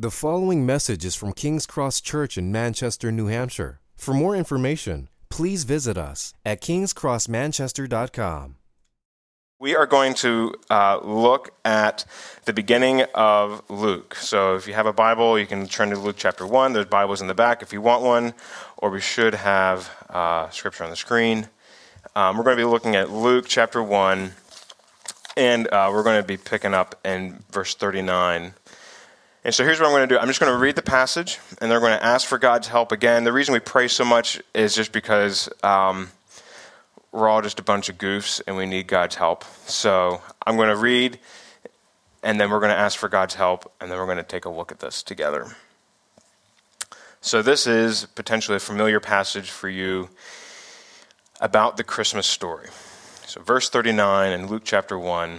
The following message is from King's Cross Church in Manchester, New Hampshire. For more information, please visit us at kingscrossmanchester.com. We are going to uh, look at the beginning of Luke. So if you have a Bible, you can turn to Luke chapter 1. There's Bibles in the back if you want one, or we should have uh, scripture on the screen. Um, we're going to be looking at Luke chapter 1, and uh, we're going to be picking up in verse 39. And so here's what I'm going to do I'm just going to read the passage, and they're going to ask for God's help again. The reason we pray so much is just because. Um, we're all just a bunch of goofs and we need God's help. So I'm going to read and then we're going to ask for God's help and then we're going to take a look at this together. So this is potentially a familiar passage for you about the Christmas story. So verse 39 in Luke chapter 1.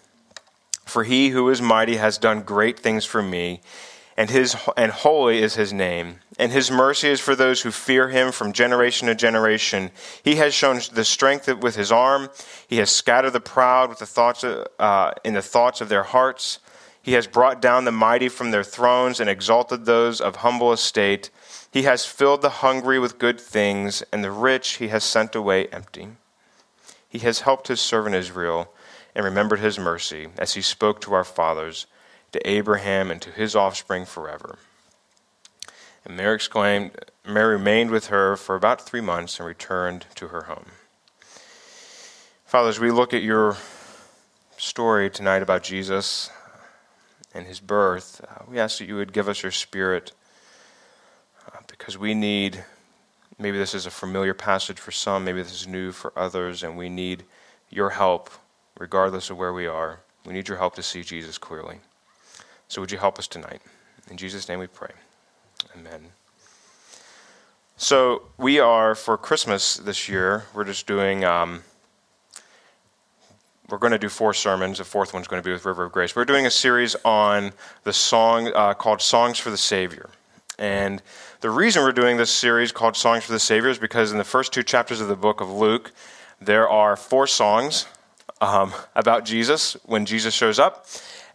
For he who is mighty has done great things for me and his and holy is his name. And his mercy is for those who fear him from generation to generation. He has shown the strength with his arm. He has scattered the proud with the thoughts of, uh, in the thoughts of their hearts. He has brought down the mighty from their thrones and exalted those of humble estate. He has filled the hungry with good things and the rich he has sent away empty. He has helped his servant israel and remembered his mercy as he spoke to our fathers to Abraham and to his offspring forever. And Mary exclaimed, Mary remained with her for about three months and returned to her home. Father, as we look at your story tonight about Jesus and his birth, uh, we ask that you would give us your spirit uh, because we need, maybe this is a familiar passage for some, maybe this is new for others, and we need your help regardless of where we are. We need your help to see Jesus clearly. So would you help us tonight? In Jesus' name we pray. Amen. So we are, for Christmas this year, we're just doing, um, we're going to do four sermons. The fourth one's going to be with River of Grace. We're doing a series on the song uh, called Songs for the Savior. And the reason we're doing this series called Songs for the Savior is because in the first two chapters of the book of Luke, there are four songs um, about Jesus when Jesus shows up.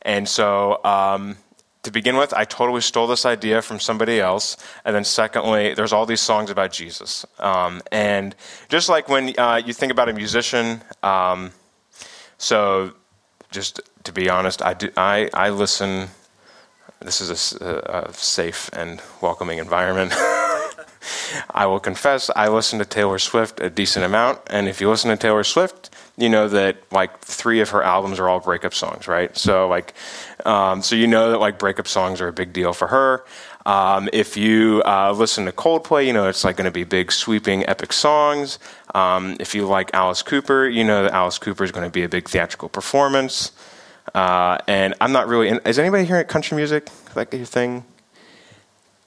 And so, um, to begin with, I totally stole this idea from somebody else. And then, secondly, there's all these songs about Jesus. Um, and just like when uh, you think about a musician, um, so just to be honest, I, do, I, I listen. This is a, a safe and welcoming environment. I will confess, I listen to Taylor Swift a decent amount. And if you listen to Taylor Swift, you know that like three of her albums are all breakup songs, right? So like, um, so you know that like breakup songs are a big deal for her. Um, if you uh, listen to Coldplay, you know it's like going to be big, sweeping, epic songs. Um, if you like Alice Cooper, you know that Alice Cooper is going to be a big theatrical performance. Uh, and I'm not really. In, is anybody here at country music? Like your thing?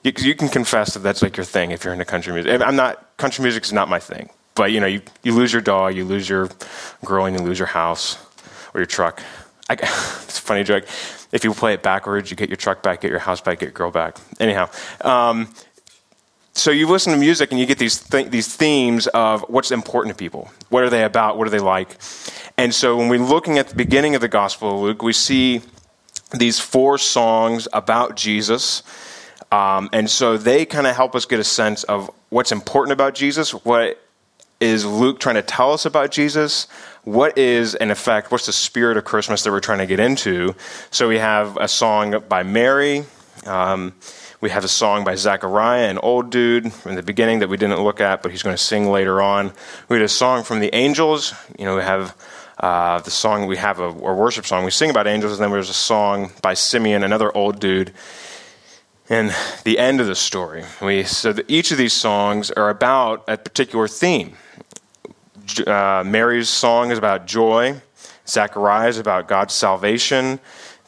You, you, can confess that that's like your thing if you're into country music. I'm not. Country music is not my thing. But you know, you, you lose your dog, you lose your girl, and you lose your house or your truck. I, it's a funny joke. If you play it backwards, you get your truck back, get your house back, get your girl back. Anyhow, um, so you listen to music and you get these th- these themes of what's important to people. What are they about? What are they like? And so when we're looking at the beginning of the Gospel of Luke, we see these four songs about Jesus. Um, and so they kind of help us get a sense of what's important about Jesus, what is Luke trying to tell us about Jesus? What is, in effect, what's the spirit of Christmas that we're trying to get into? So we have a song by Mary. Um, We have a song by Zechariah, an old dude in the beginning that we didn't look at, but he's going to sing later on. We had a song from the angels. You know, we have uh, the song, we have a, a worship song. We sing about angels, and then there's a song by Simeon, another old dude and the end of the story. We, so each of these songs are about a particular theme. Uh, Mary's song is about joy. Zechariah is about God's salvation.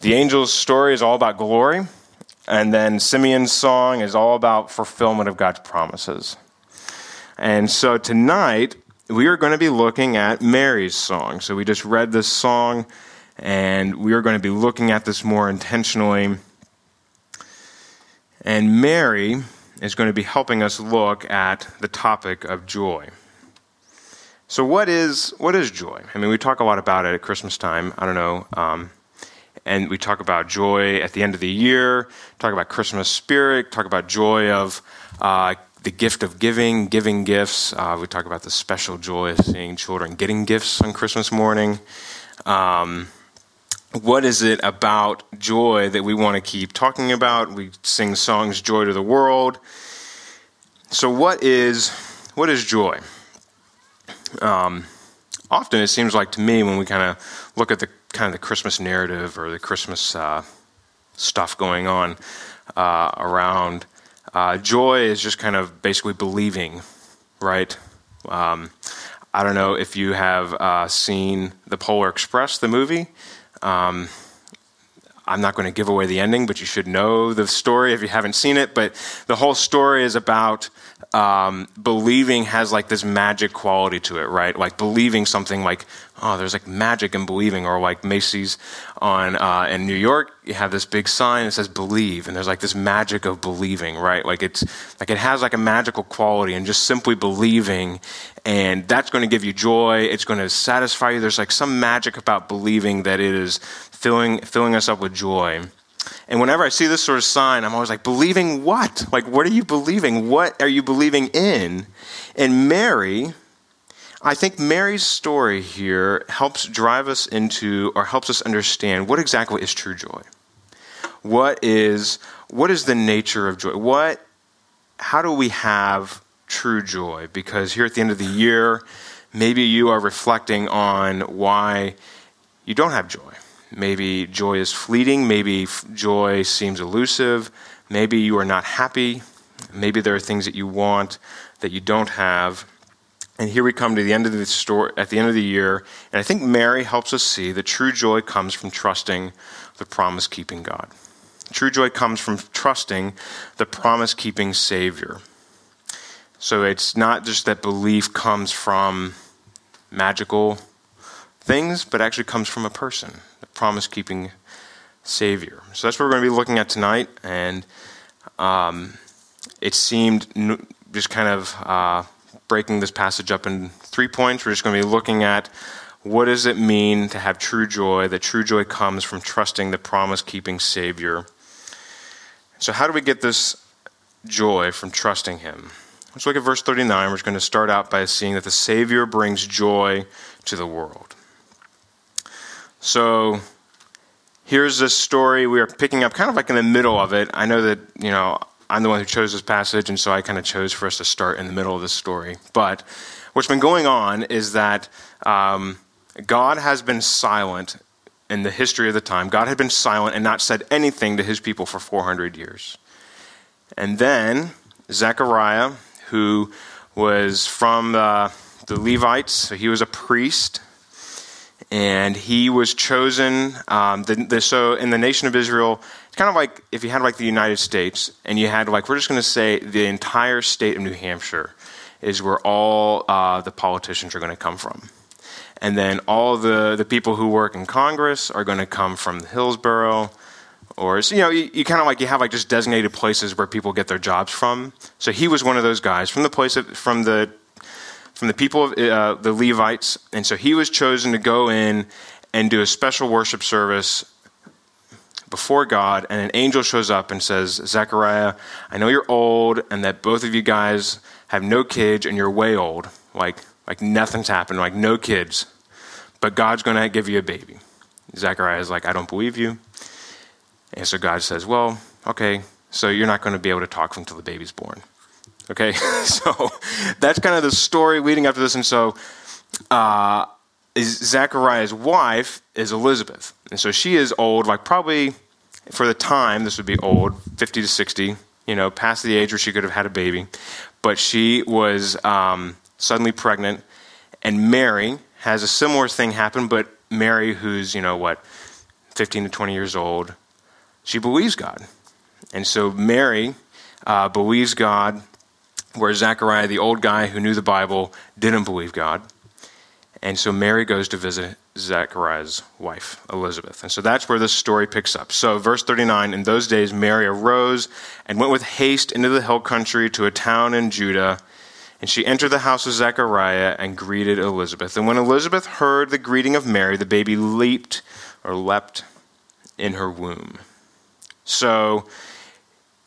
The angel's story is all about glory. And then Simeon's song is all about fulfillment of God's promises. And so tonight, we are going to be looking at Mary's song. So we just read this song, and we are going to be looking at this more intentionally and Mary is going to be helping us look at the topic of joy. So, what is, what is joy? I mean, we talk a lot about it at Christmas time. I don't know. Um, and we talk about joy at the end of the year, talk about Christmas spirit, talk about joy of uh, the gift of giving, giving gifts. Uh, we talk about the special joy of seeing children getting gifts on Christmas morning. Um, what is it about joy that we want to keep talking about? We sing songs, Joy to the World. So, what is, what is joy? Um, often it seems like to me when we kind of look at the kind of the Christmas narrative or the Christmas uh, stuff going on uh, around, uh, joy is just kind of basically believing, right? Um, I don't know if you have uh, seen The Polar Express, the movie. Um, I'm not going to give away the ending, but you should know the story if you haven't seen it. But the whole story is about um, believing has like this magic quality to it, right? Like believing something like, oh, there's like magic in believing, or like Macy's on uh, in New York, you have this big sign that says believe, and there's like this magic of believing, right? Like it's like it has like a magical quality, and just simply believing, and that's going to give you joy. It's going to satisfy you. There's like some magic about believing that it is filling filling us up with joy. And whenever I see this sort of sign, I'm always like, believing what? Like, what are you believing? What are you believing in? And Mary, I think Mary's story here helps drive us into or helps us understand what exactly is true joy. What is what is the nature of joy? What how do we have true joy? Because here at the end of the year, maybe you are reflecting on why you don't have joy. Maybe joy is fleeting. Maybe joy seems elusive. Maybe you are not happy. Maybe there are things that you want that you don't have. And here we come to the end of the story, at the end of the year, and I think Mary helps us see that true joy comes from trusting the promise keeping God. True joy comes from trusting the promise keeping Savior. So it's not just that belief comes from magical things, but actually comes from a person, promise keeping Savior. So that's what we're going to be looking at tonight. And um, it seemed just kind of uh, breaking this passage up in three points. We're just going to be looking at what does it mean to have true joy, that true joy comes from trusting the promise keeping Savior. So, how do we get this joy from trusting Him? Let's look at verse 39. We're just going to start out by seeing that the Savior brings joy to the world. So here's this story. We are picking up kind of like in the middle of it. I know that, you know, I'm the one who chose this passage, and so I kind of chose for us to start in the middle of this story. But what's been going on is that um, God has been silent in the history of the time. God had been silent and not said anything to his people for 400 years. And then Zechariah, who was from uh, the Levites, so he was a priest, and he was chosen. Um, the, the, so in the nation of Israel, it's kind of like if you had like the United States, and you had like we're just going to say the entire state of New Hampshire is where all uh, the politicians are going to come from, and then all the the people who work in Congress are going to come from Hillsborough. Or you know, you, you kind of like you have like just designated places where people get their jobs from. So he was one of those guys from the place of, from the from the people of uh, the Levites. And so he was chosen to go in and do a special worship service before God. And an angel shows up and says, Zechariah, I know you're old and that both of you guys have no kids and you're way old. Like, like nothing's happened, like no kids. But God's going to give you a baby. Zechariah is like, I don't believe you. And so God says, Well, okay, So you're not going to be able to talk until the baby's born. Okay? so that's kind of the story leading up to this. And so uh, Zechariah's wife is Elizabeth. And so she is old, like probably for the time, this would be old, 50 to 60, you know, past the age where she could have had a baby. But she was um, suddenly pregnant. And Mary has a similar thing happen, but Mary, who's, you know, what, 15 to 20 years old, she believes God. And so Mary uh, believes God, where Zechariah, the old guy who knew the Bible, didn't believe God. And so Mary goes to visit Zechariah's wife, Elizabeth. And so that's where this story picks up. So, verse 39 In those days, Mary arose and went with haste into the hill country to a town in Judah. And she entered the house of Zechariah and greeted Elizabeth. And when Elizabeth heard the greeting of Mary, the baby leaped or leapt in her womb. So,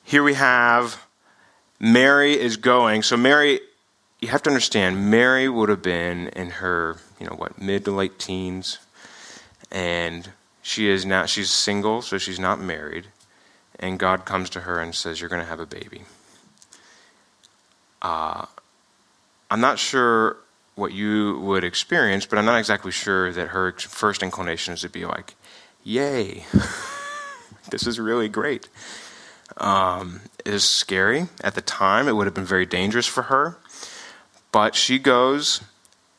here we have Mary is going. So, Mary, you have to understand, Mary would have been in her, you know, what, mid to late teens. And she is now, she's single, so she's not married. And God comes to her and says, You're going to have a baby. Uh, I'm not sure what you would experience, but I'm not exactly sure that her first inclination is to be like, Yay, this is really great um, is scary. At the time, it would have been very dangerous for her. But she goes,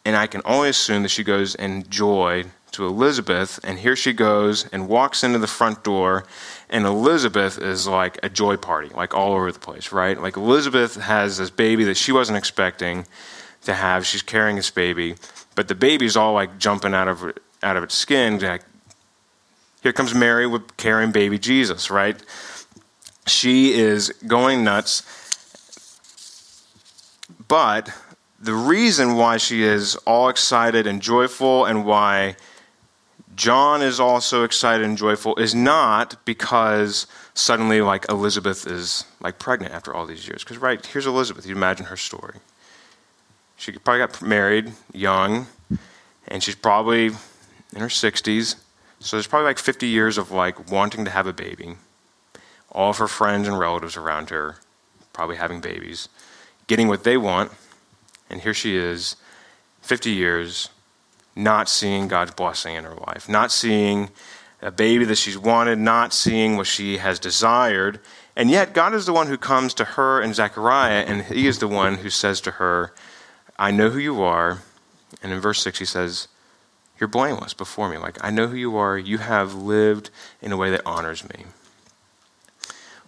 and I can only assume that she goes in joy to Elizabeth, and here she goes and walks into the front door, and Elizabeth is like a joy party, like all over the place, right? Like Elizabeth has this baby that she wasn't expecting to have. She's carrying this baby, but the baby's all like jumping out of out of its skin. Like, here comes Mary with carrying baby Jesus, right? She is going nuts. But the reason why she is all excited and joyful and why John is also excited and joyful is not because suddenly like Elizabeth is like pregnant after all these years. Because right, here's Elizabeth. You imagine her story. She probably got married young, and she's probably in her 60s. So there's probably like 50 years of like wanting to have a baby all of her friends and relatives around her, probably having babies, getting what they want. And here she is, 50 years, not seeing God's blessing in her life, not seeing a baby that she's wanted, not seeing what she has desired. And yet, God is the one who comes to her and Zechariah, and He is the one who says to her, I know who you are. And in verse 6, He says, You're blameless before me. Like, I know who you are. You have lived in a way that honors me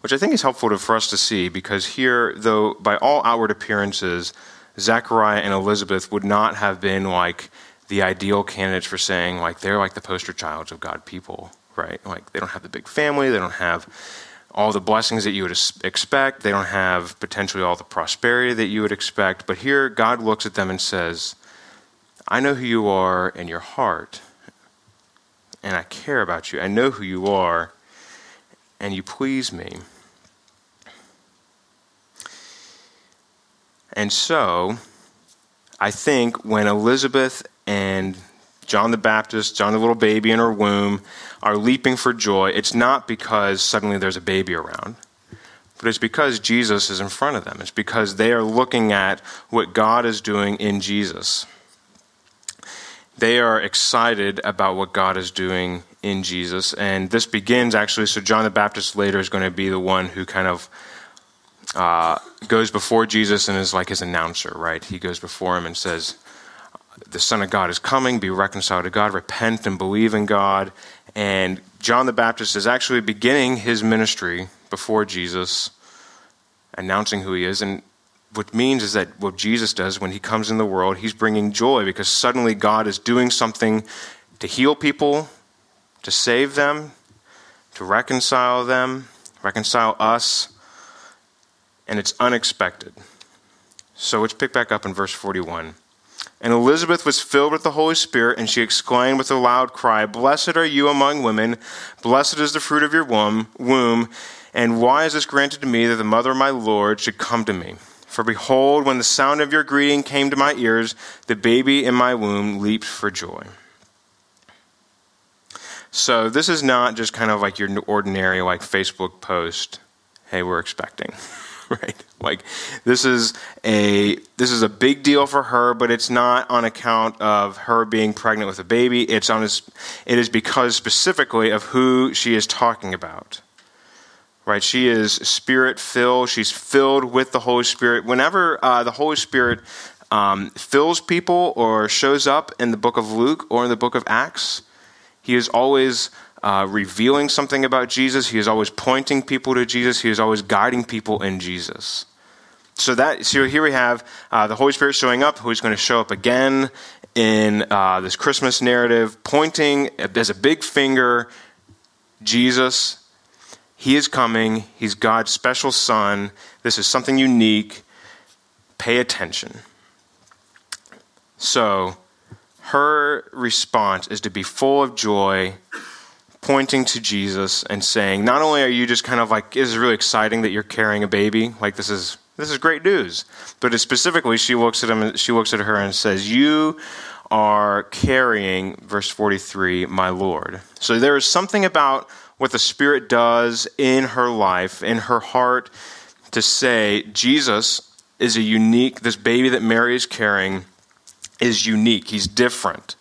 which I think is helpful to, for us to see because here, though by all outward appearances, Zechariah and Elizabeth would not have been like the ideal candidates for saying like they're like the poster childs of God people, right? Like they don't have the big family, they don't have all the blessings that you would expect, they don't have potentially all the prosperity that you would expect. But here, God looks at them and says, I know who you are in your heart, and I care about you. I know who you are, and you please me. And so, I think when Elizabeth and John the Baptist, John the little baby in her womb, are leaping for joy, it's not because suddenly there's a baby around, but it's because Jesus is in front of them. It's because they are looking at what God is doing in Jesus. They are excited about what God is doing in Jesus. And this begins actually, so John the Baptist later is going to be the one who kind of uh, goes before Jesus and is like his announcer, right? He goes before him and says, The Son of God is coming, be reconciled to God, repent and believe in God. And John the Baptist is actually beginning his ministry before Jesus, announcing who he is. And what means is that what Jesus does when he comes in the world, he's bringing joy because suddenly God is doing something to heal people, to save them, to reconcile them, reconcile us, and it's unexpected. So let's pick back up in verse 41. And Elizabeth was filled with the Holy Spirit, and she exclaimed with a loud cry, Blessed are you among women, blessed is the fruit of your womb, and why is this granted to me that the mother of my Lord should come to me? For behold, when the sound of your greeting came to my ears, the baby in my womb leaped for joy. So this is not just kind of like your ordinary like Facebook post. hey, we're expecting. right? Like this is a this is a big deal for her, but it's not on account of her being pregnant with a baby. It's on his, it is because specifically of who she is talking about. Right? She is spirit filled. She's filled with the Holy Spirit. Whenever uh, the Holy Spirit um, fills people or shows up in the book of Luke or in the book of Acts, he is always uh, revealing something about Jesus. He is always pointing people to Jesus. He is always guiding people in Jesus. So that so here we have uh, the Holy Spirit showing up, who's going to show up again in uh, this Christmas narrative, pointing as a big finger, Jesus. He is coming. He's God's special son. This is something unique. Pay attention. So, her response is to be full of joy pointing to Jesus and saying, not only are you just kind of like, is really exciting that you're carrying a baby, like this is this is great news, but specifically she looks at him, she looks at her and says, "You are carrying," verse forty-three, "my Lord." So there is something about what the Spirit does in her life, in her heart, to say Jesus is a unique. This baby that Mary is carrying is unique. He's different.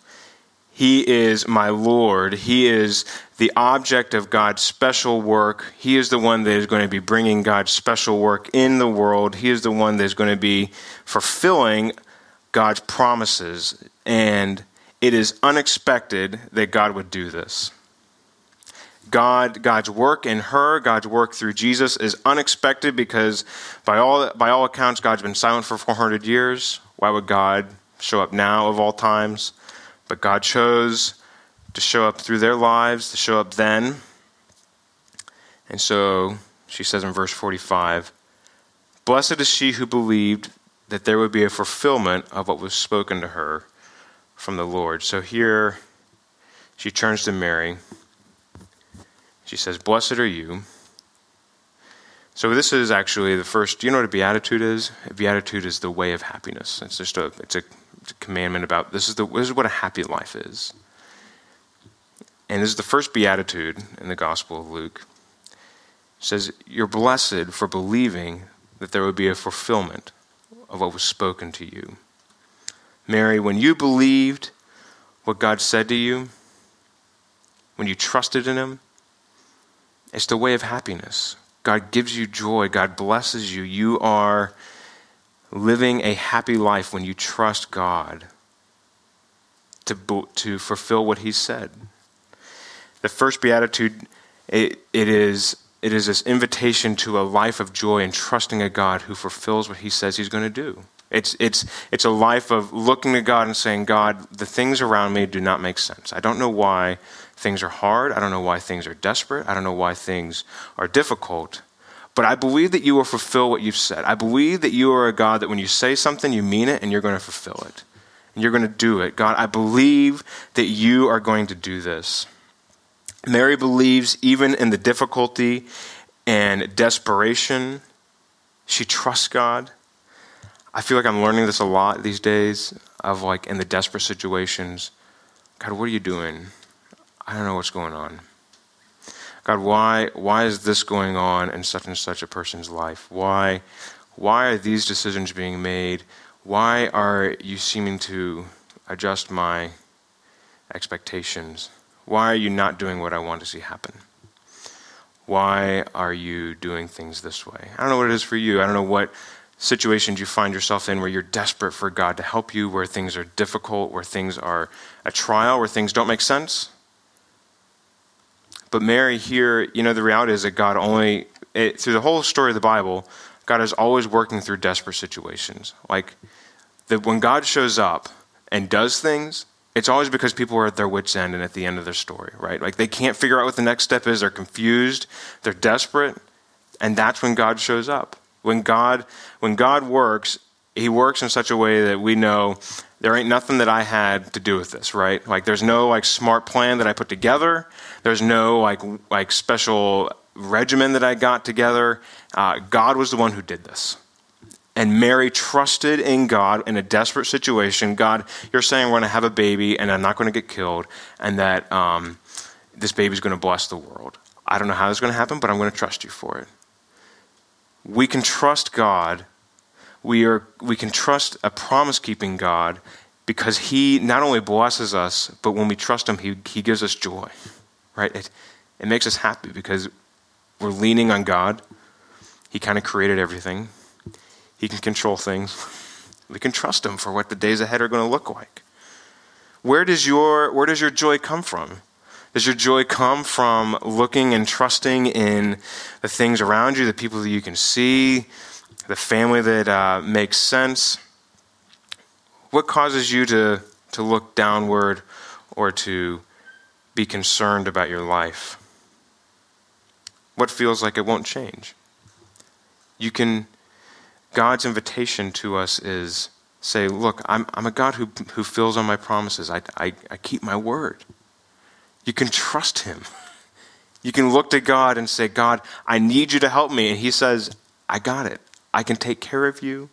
He is my Lord. He is the object of God's special work. He is the one that is going to be bringing God's special work in the world. He is the one that is going to be fulfilling God's promises. And it is unexpected that God would do this. God, God's work in her, God's work through Jesus is unexpected because by all, by all accounts, God's been silent for 400 years. Why would God show up now of all times? But God chose to show up through their lives, to show up then. And so she says in verse 45 Blessed is she who believed that there would be a fulfillment of what was spoken to her from the Lord. So here she turns to Mary. She says, Blessed are you. So this is actually the first. Do you know what a beatitude is? A beatitude is the way of happiness. It's just a. It's a commandment about this is, the, this is what a happy life is. And this is the first beatitude in the Gospel of Luke. It says, You're blessed for believing that there would be a fulfillment of what was spoken to you. Mary, when you believed what God said to you, when you trusted in Him, it's the way of happiness. God gives you joy. God blesses you. You are living a happy life when you trust God to, to fulfill what He said. The first beatitude, it, it, is, it is this invitation to a life of joy and trusting a God who fulfills what He says He's going to do. It's, it's, it's a life of looking to God and saying, God, the things around me do not make sense. I don't know why things are hard. I don't know why things are desperate. I don't know why things are difficult. But I believe that you will fulfill what you've said. I believe that you are a God that when you say something, you mean it and you're going to fulfill it. And you're going to do it. God, I believe that you are going to do this. Mary believes even in the difficulty and desperation, she trusts God. I feel like I'm learning this a lot these days of like in the desperate situations. God, what are you doing? I don't know what's going on. God, why, why is this going on in such and such a person's life? Why, why are these decisions being made? Why are you seeming to adjust my expectations? Why are you not doing what I want to see happen? Why are you doing things this way? I don't know what it is for you. I don't know what situations you find yourself in where you're desperate for God to help you, where things are difficult, where things are a trial, where things don't make sense. But Mary here, you know, the reality is that God only, it, through the whole story of the Bible, God is always working through desperate situations. Like, that when God shows up and does things, it's always because people are at their wits' end and at the end of their story, right? Like, they can't figure out what the next step is. They're confused, they're desperate, and that's when God shows up. When God, when God works, He works in such a way that we know there ain't nothing that I had to do with this, right? Like there's no like smart plan that I put together. There's no like like special regimen that I got together. Uh, God was the one who did this. And Mary trusted in God in a desperate situation. God, you're saying we're going to have a baby and I'm not going to get killed, and that um, this baby's going to bless the world. I don't know how this is going to happen, but I'm going to trust you for it. we can trust God. We, are, we can trust a promise keeping God because He not only blesses us, but when we trust Him, He, he gives us joy, right? It, it makes us happy because we're leaning on God. He kind of created everything, He can control things. We can trust Him for what the days ahead are going to look like. Where does your, where does your joy come from? Does your joy come from looking and trusting in the things around you, the people that you can see, the family that uh, makes sense? What causes you to, to look downward or to be concerned about your life? What feels like it won't change? You can, God's invitation to us is say, Look, I'm, I'm a God who, who fills on my promises. I, I, I keep my word. You can trust Him. You can look to God and say, God, I need you to help me. And He says, I got it. I can take care of you.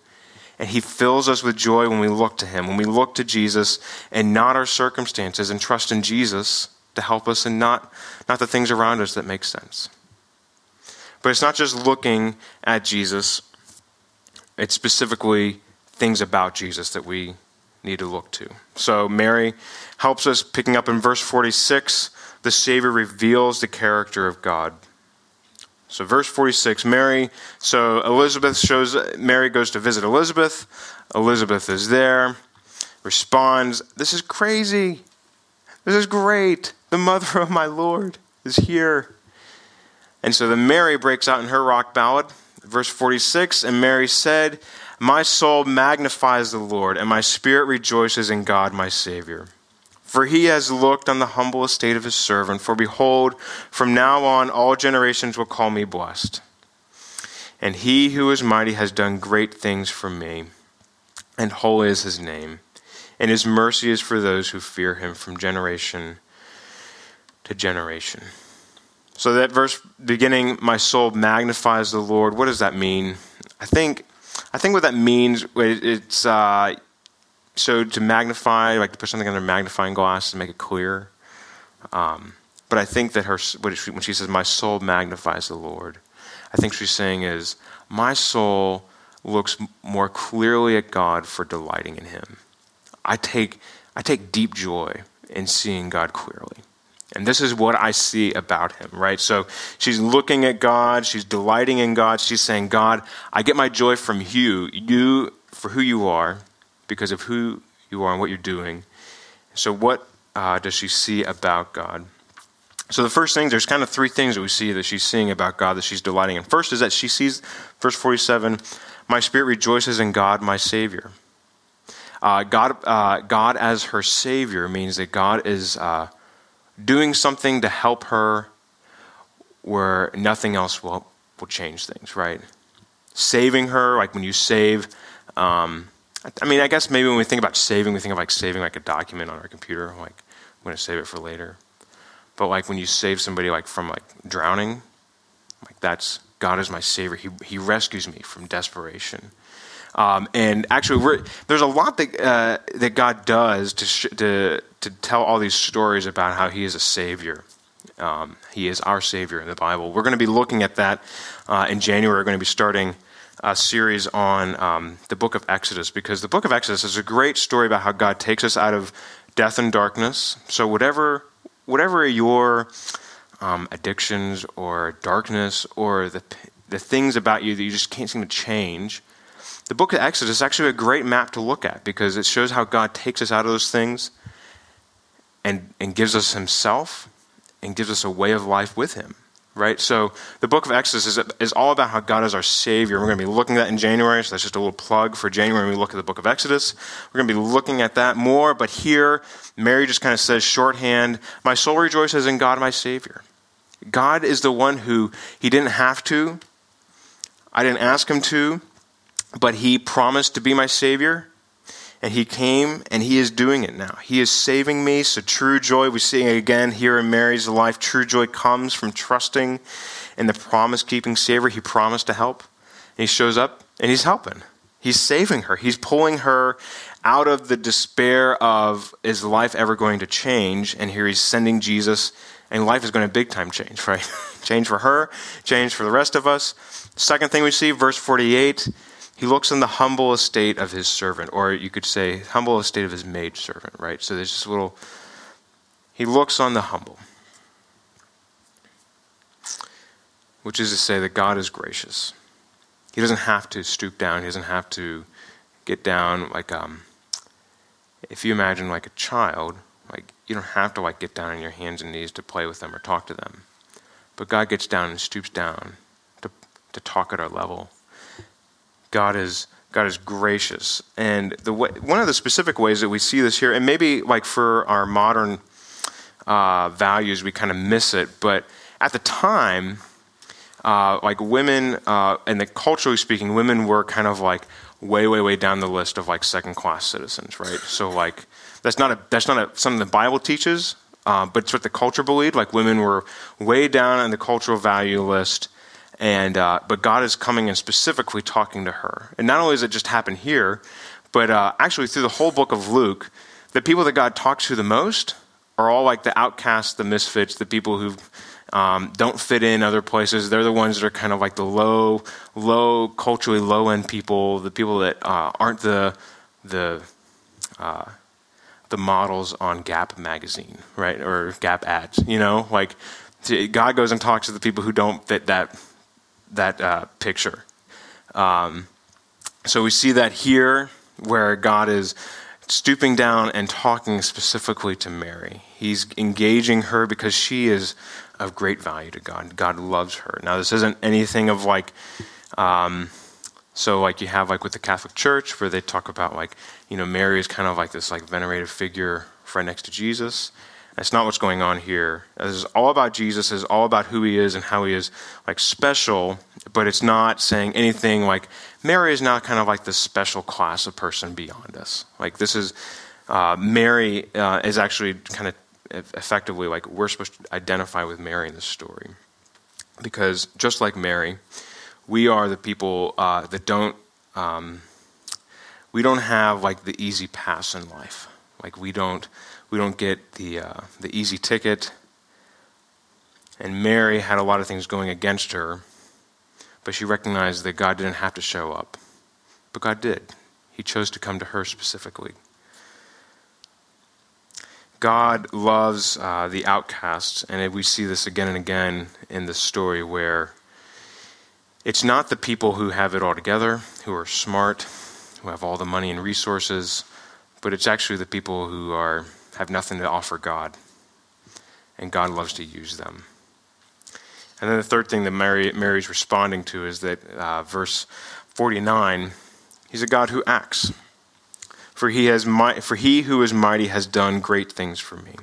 And He fills us with joy when we look to Him, when we look to Jesus and not our circumstances and trust in Jesus to help us and not, not the things around us that make sense. But it's not just looking at Jesus, it's specifically things about Jesus that we need to look to. So Mary helps us, picking up in verse 46, the Savior reveals the character of God. So, verse 46, Mary, so Elizabeth shows, Mary goes to visit Elizabeth. Elizabeth is there, responds, This is crazy. This is great. The mother of my Lord is here. And so then Mary breaks out in her rock ballad, verse 46, and Mary said, My soul magnifies the Lord, and my spirit rejoices in God my Savior for he has looked on the humble estate of his servant. For behold, from now on all generations will call me blessed. And he who is mighty has done great things for me, and holy is his name. And his mercy is for those who fear him from generation to generation. So that verse beginning, my soul magnifies the Lord. What does that mean? I think, I think what that means, it's uh, so to magnify, like to put something under a magnifying glass to make it clear. Um, but I think that her, when she says, "My soul magnifies the Lord," I think she's saying is, "My soul looks more clearly at God for delighting in Him. I take, I take deep joy in seeing God clearly." And this is what I see about him, right? So she's looking at God, she's delighting in God, she's saying, God, I get my joy from you, you for who you are, because of who you are and what you're doing. So, what uh, does she see about God? So, the first thing, there's kind of three things that we see that she's seeing about God that she's delighting in. First is that she sees, verse 47, my spirit rejoices in God, my Savior. Uh, God, uh, God as her Savior means that God is uh, doing something to help her where nothing else will, will change things, right? Saving her, like when you save. Um, I mean, I guess maybe when we think about saving, we think of like saving like a document on our computer, like I'm going to save it for later. But like when you save somebody like from like drowning, like that's God is my savior. He he rescues me from desperation. Um, and actually, there's a lot that uh, that God does to sh- to to tell all these stories about how He is a savior. Um, he is our savior in the Bible. We're going to be looking at that uh, in January. We're going to be starting uh, series on um, the book of Exodus because the book of Exodus is a great story about how God takes us out of death and darkness. So, whatever, whatever your um, addictions or darkness or the, the things about you that you just can't seem to change, the book of Exodus is actually a great map to look at because it shows how God takes us out of those things and, and gives us Himself and gives us a way of life with Him right? So the book of Exodus is, is all about how God is our Savior. We're going to be looking at that in January, so that's just a little plug for January when we look at the book of Exodus. We're going to be looking at that more, but here, Mary just kind of says shorthand, My soul rejoices in God, my Savior. God is the one who He didn't have to, I didn't ask Him to, but He promised to be my Savior. And he came and he is doing it now. He is saving me. So, true joy, we see again here in Mary's life, true joy comes from trusting in the promise keeping Savior. He promised to help. And he shows up and he's helping. He's saving her. He's pulling her out of the despair of is life ever going to change? And here he's sending Jesus and life is going to big time change, right? change for her, change for the rest of us. Second thing we see, verse 48, he looks on the humble estate of his servant, or you could say, humble estate of his maid servant, right? So there's this little, he looks on the humble, which is to say that God is gracious. He doesn't have to stoop down, he doesn't have to get down like, um, if you imagine like a child, like you don't have to like get down on your hands and knees to play with them or talk to them. But God gets down and stoops down to, to talk at our level. God is God is gracious, and the way, one of the specific ways that we see this here, and maybe like for our modern uh, values, we kind of miss it, but at the time, uh, like women, uh, and the culturally speaking, women were kind of like way, way, way down the list of like second class citizens, right? So like that's not a that's not a, something the Bible teaches, uh, but it's what the culture believed. Like women were way down on the cultural value list, and uh, but God is coming and specifically talking to her. And not only does it just happen here, but uh, actually through the whole book of Luke, the people that God talks to the most are all like the outcasts, the misfits, the people who um, don't fit in other places. They're the ones that are kind of like the low, low, culturally low end people, the people that uh, aren't the the uh, the models on Gap magazine, right, or Gap ads. You know, like God goes and talks to the people who don't fit that that uh, picture. Um, so we see that here, where God is stooping down and talking specifically to Mary. He's engaging her because she is of great value to God. God loves her. Now, this isn't anything of like. Um, so like you have like with the Catholic Church where they talk about like you know Mary is kind of like this like venerated figure right next to Jesus. That's not what's going on here. This is all about Jesus. Is all about who he is and how he is like special, but it's not saying anything like Mary is now kind of like this special class of person beyond us. Like this is uh, Mary uh, is actually kind of effectively like we're supposed to identify with Mary in this story because just like Mary, we are the people uh, that don't um, we don't have like the easy pass in life. Like we don't we don't get the uh, the easy ticket. And Mary had a lot of things going against her, but she recognized that God didn't have to show up. But God did. He chose to come to her specifically. God loves uh, the outcast, and we see this again and again in the story where it's not the people who have it all together, who are smart, who have all the money and resources, but it's actually the people who are have nothing to offer God, and God loves to use them. And then the third thing that Mary, Mary's responding to is that uh, verse 49, he's a God who acts. For he, has for he who is mighty has done great things for me.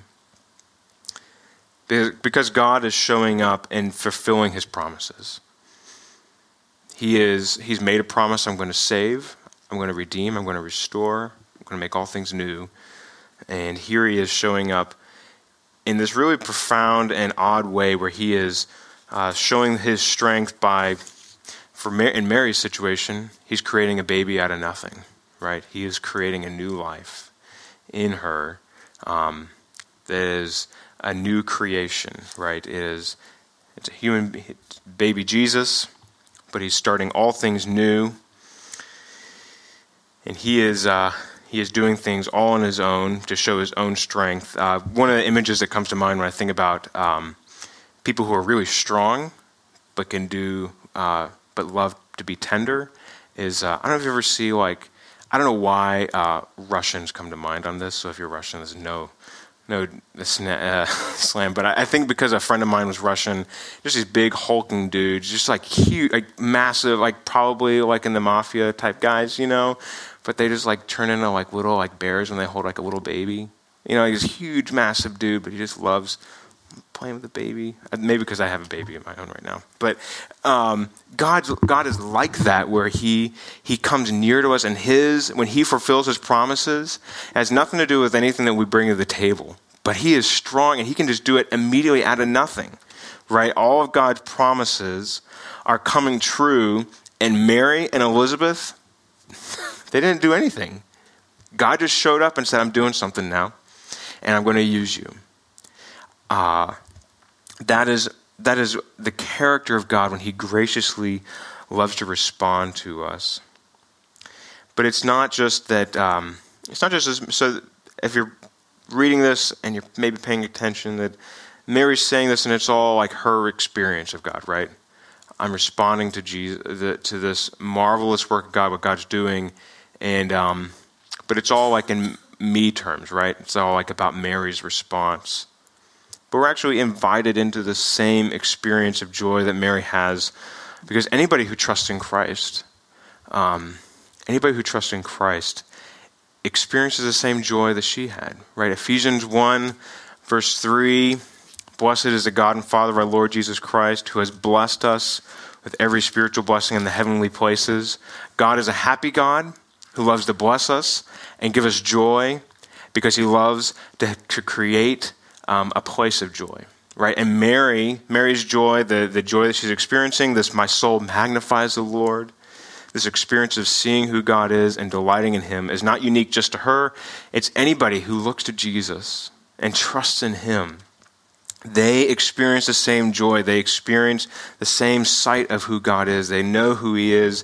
Because God is showing up and fulfilling his promises. He is, he's made a promise I'm going to save, I'm going to redeem, I'm going to restore, I'm going to make all things new. And here he is showing up in this really profound and odd way where he is uh, showing his strength by, for Mar- in Mary's situation, he's creating a baby out of nothing, right? He is creating a new life in her um, that is a new creation, right? It is it's a human baby Jesus but he's starting all things new. And he is, uh, he is doing things all on his own to show his own strength. Uh, one of the images that comes to mind when I think about um, people who are really strong but can do, uh, but love to be tender is uh, I don't know if you ever see like, I don't know why uh, Russians come to mind on this. So if you're Russian, there's no no uh, slam, but I, I, think because a friend of mine was Russian, just these big hulking dudes, just like huge, like massive, like probably like in the mafia type guys, you know, but they just like turn into like little like bears when they hold like a little baby. You know, he's a huge, massive dude, but he just loves playing with the baby. Uh, maybe because I have a baby of my own right now. But um, God's, God is like that, where he, he comes near to us, and his, when He fulfills His promises, has nothing to do with anything that we bring to the table. But He is strong, and He can just do it immediately out of nothing, right? All of God's promises are coming true, and Mary and Elizabeth, they didn't do anything. God just showed up and said, I'm doing something now, and I'm going to use you. Uh, that is, that is the character of God when He graciously loves to respond to us. But it's not just that, um, it's not just as, so if you're reading this and you're maybe paying attention, that Mary's saying this and it's all like her experience of God, right? I'm responding to Jesus, the, to this marvelous work of God, what God's doing, and um, but it's all like in me terms, right? It's all like about Mary's response. But we're actually invited into the same experience of joy that Mary has, because anybody who trusts in Christ, um, anybody who trusts in Christ, experiences the same joy that she had, right? Ephesians one, verse three Blessed is the God and Father of our Lord Jesus Christ, who has blessed us with every spiritual blessing in the heavenly places. God is a happy God who loves to bless us and give us joy because he loves to, to create um, a place of joy. Right? And Mary, Mary's joy, the, the joy that she's experiencing, this my soul magnifies the Lord. This experience of seeing who God is and delighting in him is not unique just to her. It's anybody who looks to Jesus and trusts in him they experience the same joy. They experience the same sight of who God is. They know who He is.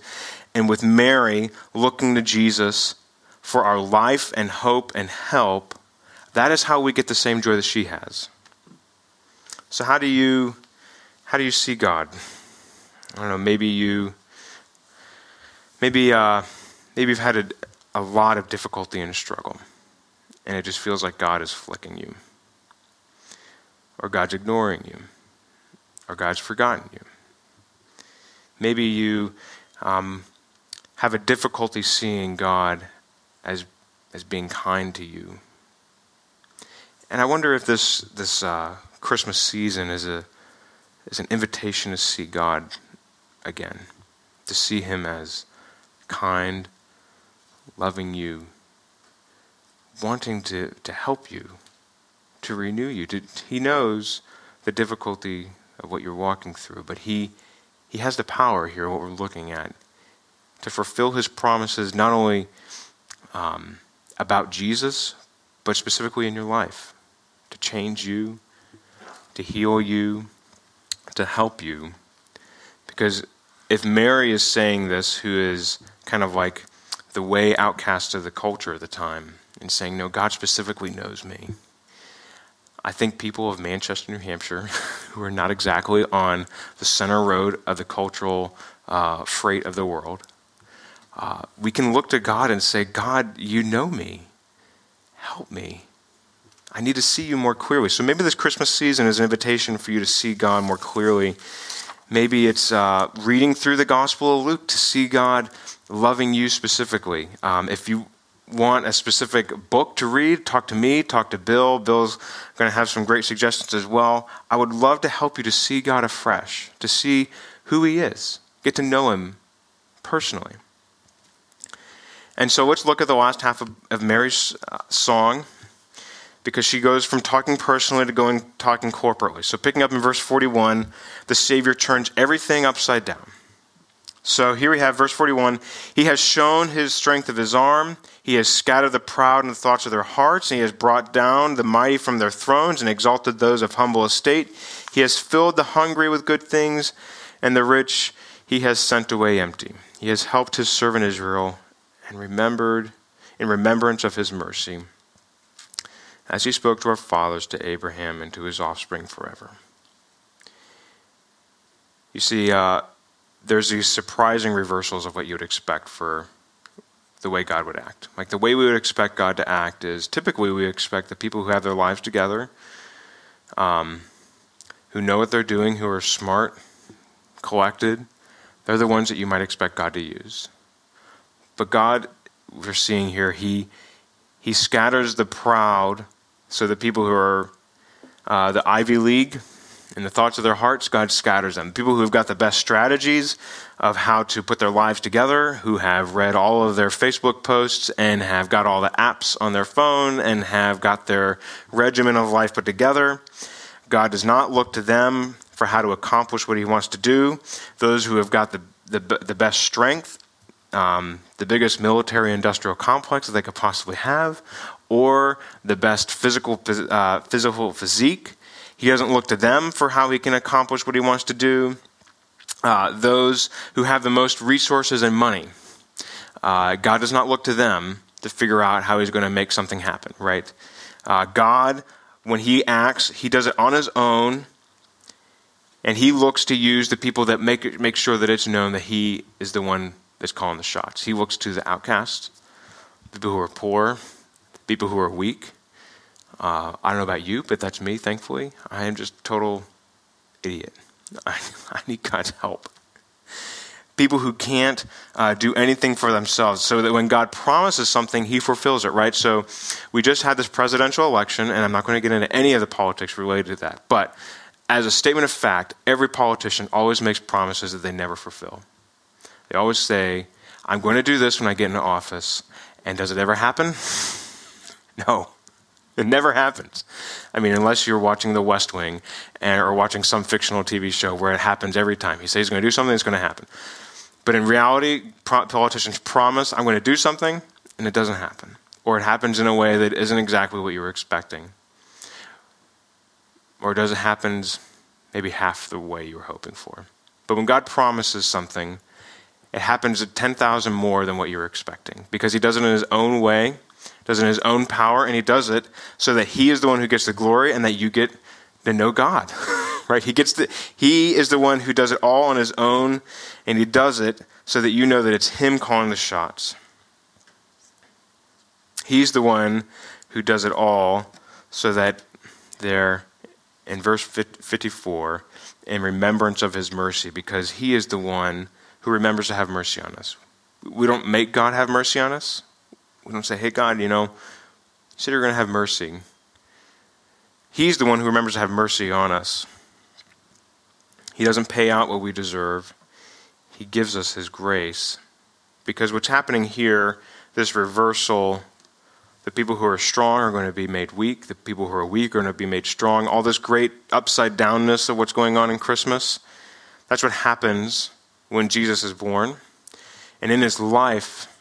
And with Mary looking to Jesus for our life and hope and help, that is how we get the same joy that she has. So how do you how do you see God? I don't know, maybe you maybe uh, maybe you've had a, a lot of difficulty and struggle, and it just feels like God is flicking you or God's ignoring you, or God's forgotten you. Maybe you um, have a difficulty seeing God as, as being kind to you. And I wonder if this, this uh, Christmas season is, a, is an invitation to see God again, to see Him as kind, loving you, wanting to, to help you to renew you. To, he knows the difficulty of what you're walking through, but he, he has the power here, what we're looking at, to fulfill his promises not only um, about Jesus, but specifically in your life, to change you, to heal you, to help you. Because if Mary is saying this, who is kind of like the way outcast of the culture at the time, and saying, No, God specifically knows me. I think people of Manchester, New Hampshire, who are not exactly on the center road of the cultural uh, freight of the world, uh, we can look to God and say, God, you know me. Help me. I need to see you more clearly. So maybe this Christmas season is an invitation for you to see God more clearly. Maybe it's uh, reading through the Gospel of Luke to see God loving you specifically. Um, if you want a specific book to read, talk to me, talk to Bill. Bill's going to have some great suggestions as well. I would love to help you to see God afresh, to see who He is, get to know Him personally. And so let's look at the last half of, of Mary's uh, song because she goes from talking personally to going talking corporately. So picking up in verse 41, the Savior turns everything upside down. So here we have verse 41. He has shown his strength of his arm. He has scattered the proud in the thoughts of their hearts. And he has brought down the mighty from their thrones and exalted those of humble estate. He has filled the hungry with good things, and the rich he has sent away empty. He has helped his servant Israel and remembered in remembrance of his mercy, as he spoke to our fathers, to Abraham, and to his offspring forever. You see, uh, there's these surprising reversals of what you would expect for the way God would act. Like the way we would expect God to act is typically we expect the people who have their lives together, um, who know what they're doing, who are smart, collected, they're the ones that you might expect God to use. But God, we're seeing here, He He scatters the proud, so the people who are uh, the Ivy League, in the thoughts of their hearts, God scatters them. People who have got the best strategies of how to put their lives together, who have read all of their Facebook posts and have got all the apps on their phone and have got their regimen of life put together. God does not look to them for how to accomplish what He wants to do. Those who have got the, the, the best strength, um, the biggest military industrial complex that they could possibly have, or the best physical, uh, physical physique He doesn't look to them for how he can accomplish what he wants to do. Uh, those who have the most resources and money, uh, God does not look to them to figure out how he's going to make something happen, right? Uh, God, when he acts, he does it on his own, and he looks to use the people that make, it, make sure that it's known that he is the one that's calling the shots. He looks to the outcasts, the people who are poor, people who are weak. Uh, I don't know about you, but that's me, thankfully. I am just total idiot. I, I need God's help. People who can't uh, do anything for themselves, so that when God promises something, He fulfills it, right? So we just had this presidential election, and I'm not going to get into any of the politics related to that. But as a statement of fact, every politician always makes promises that they never fulfill. They always say, I'm going to do this when I get into office. And does it ever happen? no. It never happens. I mean, unless you're watching The West Wing and, or watching some fictional TV show where it happens every time. He says he's going to do something, it's going to happen. But in reality, pro- politicians promise, I'm going to do something, and it doesn't happen. Or it happens in a way that isn't exactly what you were expecting. Or it does it happen maybe half the way you were hoping for. But when God promises something, it happens at 10,000 more than what you were expecting because he does it in his own way, does it in his own power, and he does it so that he is the one who gets the glory and that you get to know God. right? He gets the he is the one who does it all on his own and he does it so that you know that it's him calling the shots. He's the one who does it all so that there in verse 54 in remembrance of his mercy because he is the one who remembers to have mercy on us. We don't make God have mercy on us. We don't say, hey, God, you know, you said you're going to have mercy. He's the one who remembers to have mercy on us. He doesn't pay out what we deserve, He gives us His grace. Because what's happening here, this reversal, the people who are strong are going to be made weak, the people who are weak are going to be made strong. All this great upside downness of what's going on in Christmas, that's what happens when Jesus is born. And in his life,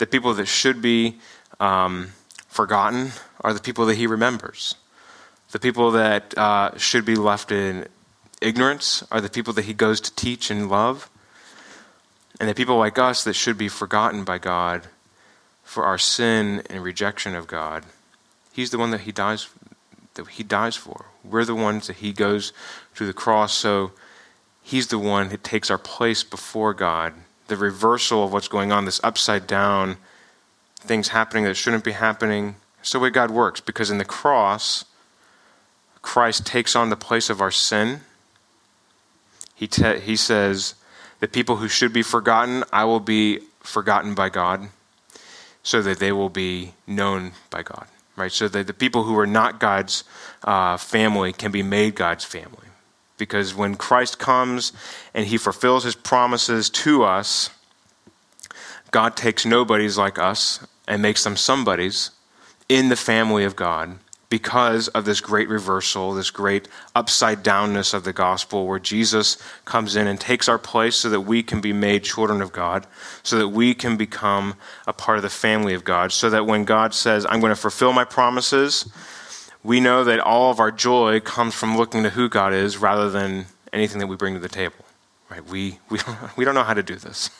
the people that should be um, forgotten are the people that he remembers. The people that uh, should be left in ignorance are the people that he goes to teach and love. And the people like us that should be forgotten by God for our sin and rejection of God, he's the one that he dies that he dies for. We're the ones that he goes to the cross so He's the one that takes our place before God. The reversal of what's going on, this upside down, things happening that shouldn't be happening. It's the way God works because in the cross, Christ takes on the place of our sin. He, te- he says, The people who should be forgotten, I will be forgotten by God so that they will be known by God. Right? So that the people who are not God's uh, family can be made God's family. Because when Christ comes and he fulfills his promises to us, God takes nobodies like us and makes them somebodies in the family of God because of this great reversal, this great upside downness of the gospel, where Jesus comes in and takes our place so that we can be made children of God, so that we can become a part of the family of God, so that when God says, I'm going to fulfill my promises, we know that all of our joy comes from looking to who God is rather than anything that we bring to the table. Right? We, we, don't, we don't know how to do this.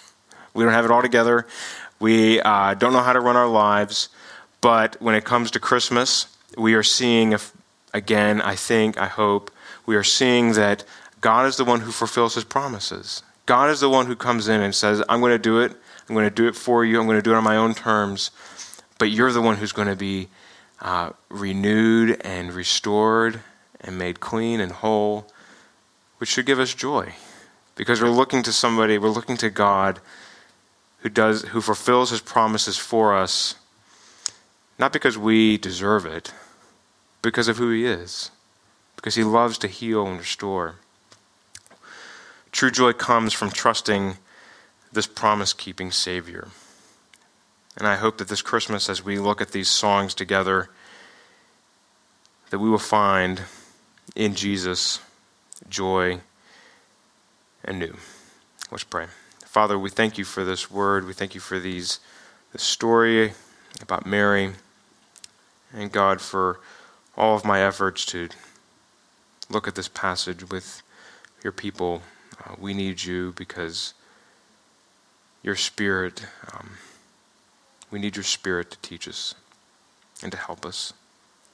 We don't have it all together. We uh, don't know how to run our lives. But when it comes to Christmas, we are seeing, again, I think, I hope, we are seeing that God is the one who fulfills his promises. God is the one who comes in and says, I'm going to do it. I'm going to do it for you. I'm going to do it on my own terms. But you're the one who's going to be uh, renewed and restored and made clean and whole, which should give us joy. Because we're looking to somebody, we're looking to God who does who fulfills his promises for us, not because we deserve it, because of who he is. Because he loves to heal and restore. True joy comes from trusting this promise keeping Savior. And I hope that this Christmas, as we look at these songs together, that we will find in Jesus joy and new. Let's pray. Father, we thank you for this word. We thank you for these this story about Mary. And God, for all of my efforts to look at this passage with your people. Uh, we need you because your spirit, um, we need your spirit to teach us and to help us.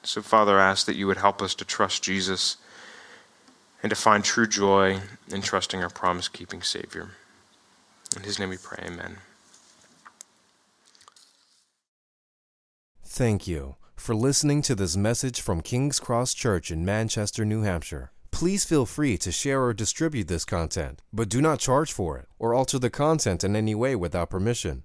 So, Father, I ask that you would help us to trust Jesus and to find true joy in trusting our promise keeping Savior. In his name we pray, amen. Thank you for listening to this message from King's Cross Church in Manchester, New Hampshire. Please feel free to share or distribute this content, but do not charge for it or alter the content in any way without permission.